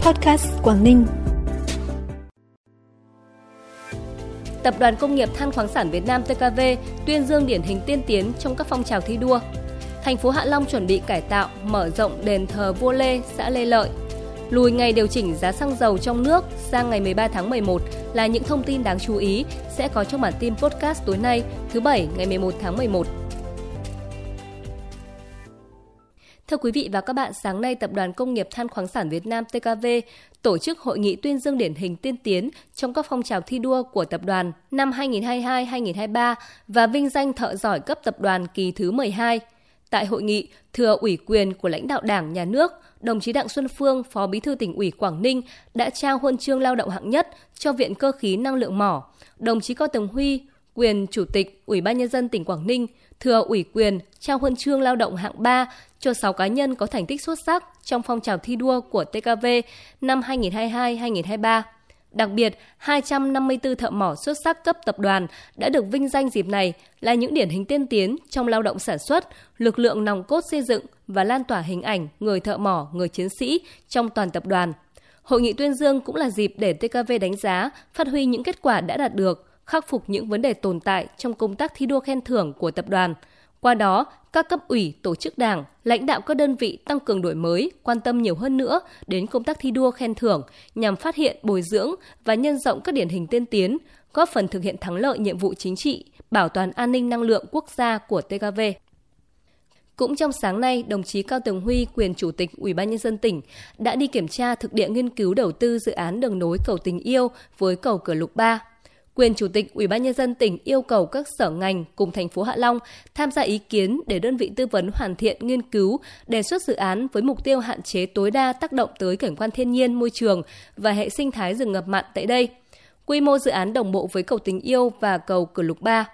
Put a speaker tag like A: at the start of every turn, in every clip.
A: Podcast Quảng Ninh.
B: Tập đoàn Công nghiệp Than khoáng sản Việt Nam TKV tuyên dương điển hình tiên tiến trong các phong trào thi đua. Thành phố Hạ Long chuẩn bị cải tạo, mở rộng đền thờ Vua Lê, xã Lê Lợi. Lùi ngày điều chỉnh giá xăng dầu trong nước sang ngày 13 tháng 11 là những thông tin đáng chú ý sẽ có trong bản tin podcast tối nay, thứ Bảy ngày 11 tháng 11. Thưa quý vị và các bạn, sáng nay Tập đoàn Công nghiệp Than khoáng sản Việt Nam TKV tổ chức hội nghị tuyên dương điển hình tiên tiến trong các phong trào thi đua của tập đoàn năm 2022-2023 và vinh danh thợ giỏi cấp tập đoàn kỳ thứ 12. Tại hội nghị, thừa ủy quyền của lãnh đạo Đảng, Nhà nước, đồng chí Đặng Xuân Phương, Phó Bí thư tỉnh ủy Quảng Ninh đã trao huân chương lao động hạng nhất cho Viện Cơ khí Năng lượng mỏ. Đồng chí Cao Tường Huy, quyền Chủ tịch Ủy ban Nhân dân tỉnh Quảng Ninh, thừa ủy quyền trao huân chương lao động hạng 3 cho 6 cá nhân có thành tích xuất sắc trong phong trào thi đua của TKV năm 2022-2023. Đặc biệt, 254 thợ mỏ xuất sắc cấp tập đoàn đã được vinh danh dịp này là những điển hình tiên tiến trong lao động sản xuất, lực lượng nòng cốt xây dựng và lan tỏa hình ảnh người thợ mỏ, người chiến sĩ trong toàn tập đoàn. Hội nghị tuyên dương cũng là dịp để TKV đánh giá, phát huy những kết quả đã đạt được, khắc phục những vấn đề tồn tại trong công tác thi đua khen thưởng của tập đoàn. Qua đó, các cấp ủy, tổ chức đảng, lãnh đạo các đơn vị tăng cường đổi mới, quan tâm nhiều hơn nữa đến công tác thi đua khen thưởng nhằm phát hiện, bồi dưỡng và nhân rộng các điển hình tiên tiến, góp phần thực hiện thắng lợi nhiệm vụ chính trị, bảo toàn an ninh năng lượng quốc gia của TKV. Cũng trong sáng nay, đồng chí Cao Tường Huy, quyền chủ tịch Ủy ban nhân dân tỉnh đã đi kiểm tra thực địa nghiên cứu đầu tư dự án đường nối cầu tình yêu với cầu Cửa Lục 3 quyền chủ tịch Ủy ban nhân dân tỉnh yêu cầu các sở ngành cùng thành phố Hạ Long tham gia ý kiến để đơn vị tư vấn hoàn thiện nghiên cứu, đề xuất dự án với mục tiêu hạn chế tối đa tác động tới cảnh quan thiên nhiên, môi trường và hệ sinh thái rừng ngập mặn tại đây. Quy mô dự án đồng bộ với cầu Tình Yêu và cầu Cửa Lục Ba.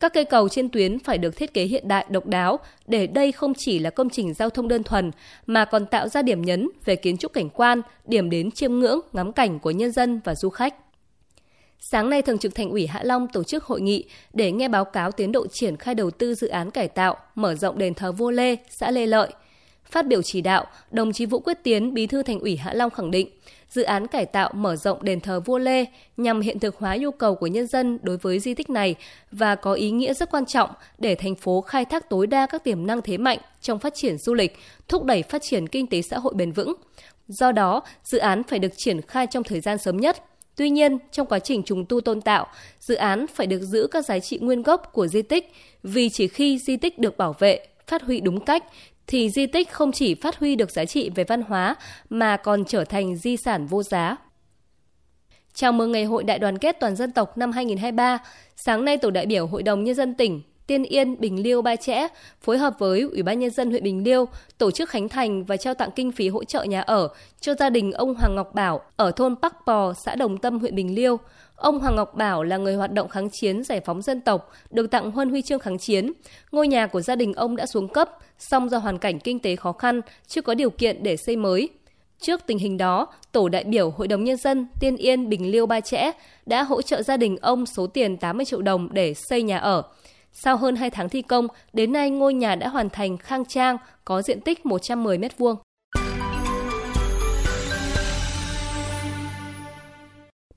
B: Các cây cầu trên tuyến phải được thiết kế hiện đại độc đáo để đây không chỉ là công trình giao thông đơn thuần mà còn tạo ra điểm nhấn về kiến trúc cảnh quan, điểm đến chiêm ngưỡng, ngắm cảnh của nhân dân và du khách. Sáng nay, Thường trực Thành ủy Hạ Long tổ chức hội nghị để nghe báo cáo tiến độ triển khai đầu tư dự án cải tạo, mở rộng đền thờ Vua Lê, xã Lê Lợi. Phát biểu chỉ đạo, đồng chí Vũ Quyết Tiến, Bí thư Thành ủy Hạ Long khẳng định, dự án cải tạo mở rộng đền thờ Vua Lê nhằm hiện thực hóa nhu cầu của nhân dân đối với di tích này và có ý nghĩa rất quan trọng để thành phố khai thác tối đa các tiềm năng thế mạnh trong phát triển du lịch, thúc đẩy phát triển kinh tế xã hội bền vững. Do đó, dự án phải được triển khai trong thời gian sớm nhất – Tuy nhiên, trong quá trình trùng tu tôn tạo, dự án phải được giữ các giá trị nguyên gốc của di tích vì chỉ khi di tích được bảo vệ, phát huy đúng cách thì di tích không chỉ phát huy được giá trị về văn hóa mà còn trở thành di sản vô giá. Chào mừng Ngày hội Đại đoàn kết toàn dân tộc năm 2023, sáng nay Tổ đại biểu Hội đồng Nhân dân tỉnh Tiên Yên, Bình Liêu, Ba Chẽ phối hợp với Ủy ban Nhân dân huyện Bình Liêu tổ chức khánh thành và trao tặng kinh phí hỗ trợ nhà ở cho gia đình ông Hoàng Ngọc Bảo ở thôn Bắc Pò, xã Đồng Tâm, huyện Bình Liêu. Ông Hoàng Ngọc Bảo là người hoạt động kháng chiến giải phóng dân tộc, được tặng huân huy chương kháng chiến. Ngôi nhà của gia đình ông đã xuống cấp, song do hoàn cảnh kinh tế khó khăn, chưa có điều kiện để xây mới. Trước tình hình đó, Tổ đại biểu Hội đồng Nhân dân Tiên Yên Bình Liêu Ba Chẽ đã hỗ trợ gia đình ông số tiền 80 triệu đồng để xây nhà ở. Sau hơn 2 tháng thi công, đến nay ngôi nhà đã hoàn thành khang trang, có diện tích 110 m2.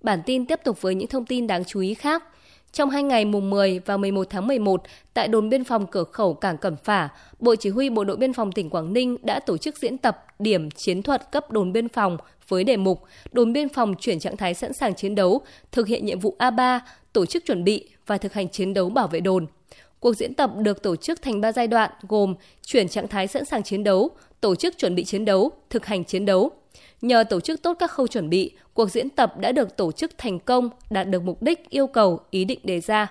B: Bản tin tiếp tục với những thông tin đáng chú ý khác. Trong hai ngày mùng 10 và 11 tháng 11, tại đồn biên phòng cửa khẩu Cảng Cẩm Phả, Bộ Chỉ huy Bộ đội Biên phòng tỉnh Quảng Ninh đã tổ chức diễn tập điểm chiến thuật cấp đồn biên phòng với đề mục đồn biên phòng chuyển trạng thái sẵn sàng chiến đấu, thực hiện nhiệm vụ A3, tổ chức chuẩn bị và thực hành chiến đấu bảo vệ đồn. Cuộc diễn tập được tổ chức thành 3 giai đoạn gồm chuyển trạng thái sẵn sàng chiến đấu, tổ chức chuẩn bị chiến đấu, thực hành chiến đấu. Nhờ tổ chức tốt các khâu chuẩn bị, cuộc diễn tập đã được tổ chức thành công, đạt được mục đích yêu cầu ý định đề ra.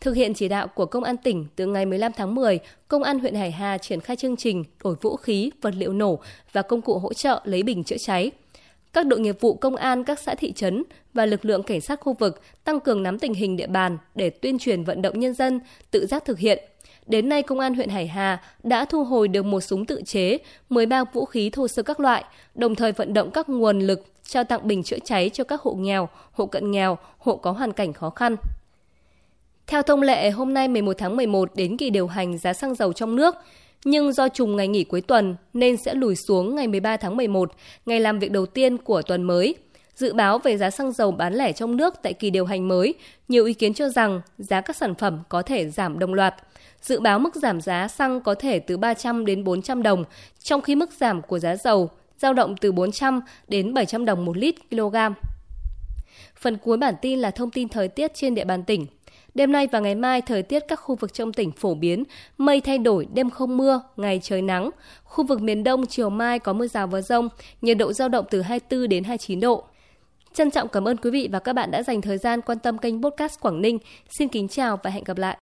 B: Thực hiện chỉ đạo của Công an tỉnh, từ ngày 15 tháng 10, Công an huyện Hải Hà triển khai chương trình đổi vũ khí, vật liệu nổ và công cụ hỗ trợ lấy bình chữa cháy – các đội nghiệp vụ công an các xã thị trấn và lực lượng cảnh sát khu vực tăng cường nắm tình hình địa bàn để tuyên truyền vận động nhân dân tự giác thực hiện. Đến nay, Công an huyện Hải Hà đã thu hồi được một súng tự chế, 13 vũ khí thô sơ các loại, đồng thời vận động các nguồn lực trao tặng bình chữa cháy cho các hộ nghèo, hộ cận nghèo, hộ có hoàn cảnh khó khăn. Theo thông lệ, hôm nay 11 tháng 11 đến kỳ điều hành giá xăng dầu trong nước, nhưng do trùng ngày nghỉ cuối tuần nên sẽ lùi xuống ngày 13 tháng 11, ngày làm việc đầu tiên của tuần mới. Dự báo về giá xăng dầu bán lẻ trong nước tại kỳ điều hành mới, nhiều ý kiến cho rằng giá các sản phẩm có thể giảm đồng loạt. Dự báo mức giảm giá xăng có thể từ 300 đến 400 đồng, trong khi mức giảm của giá dầu giao động từ 400 đến 700 đồng một lít kg. Phần cuối bản tin là thông tin thời tiết trên địa bàn tỉnh. Đêm nay và ngày mai, thời tiết các khu vực trong tỉnh phổ biến, mây thay đổi, đêm không mưa, ngày trời nắng. Khu vực miền Đông chiều mai có mưa rào và rông, nhiệt độ giao động từ 24 đến 29 độ. Trân trọng cảm ơn quý vị và các bạn đã dành thời gian quan tâm kênh podcast Quảng Ninh. Xin kính chào và hẹn gặp lại.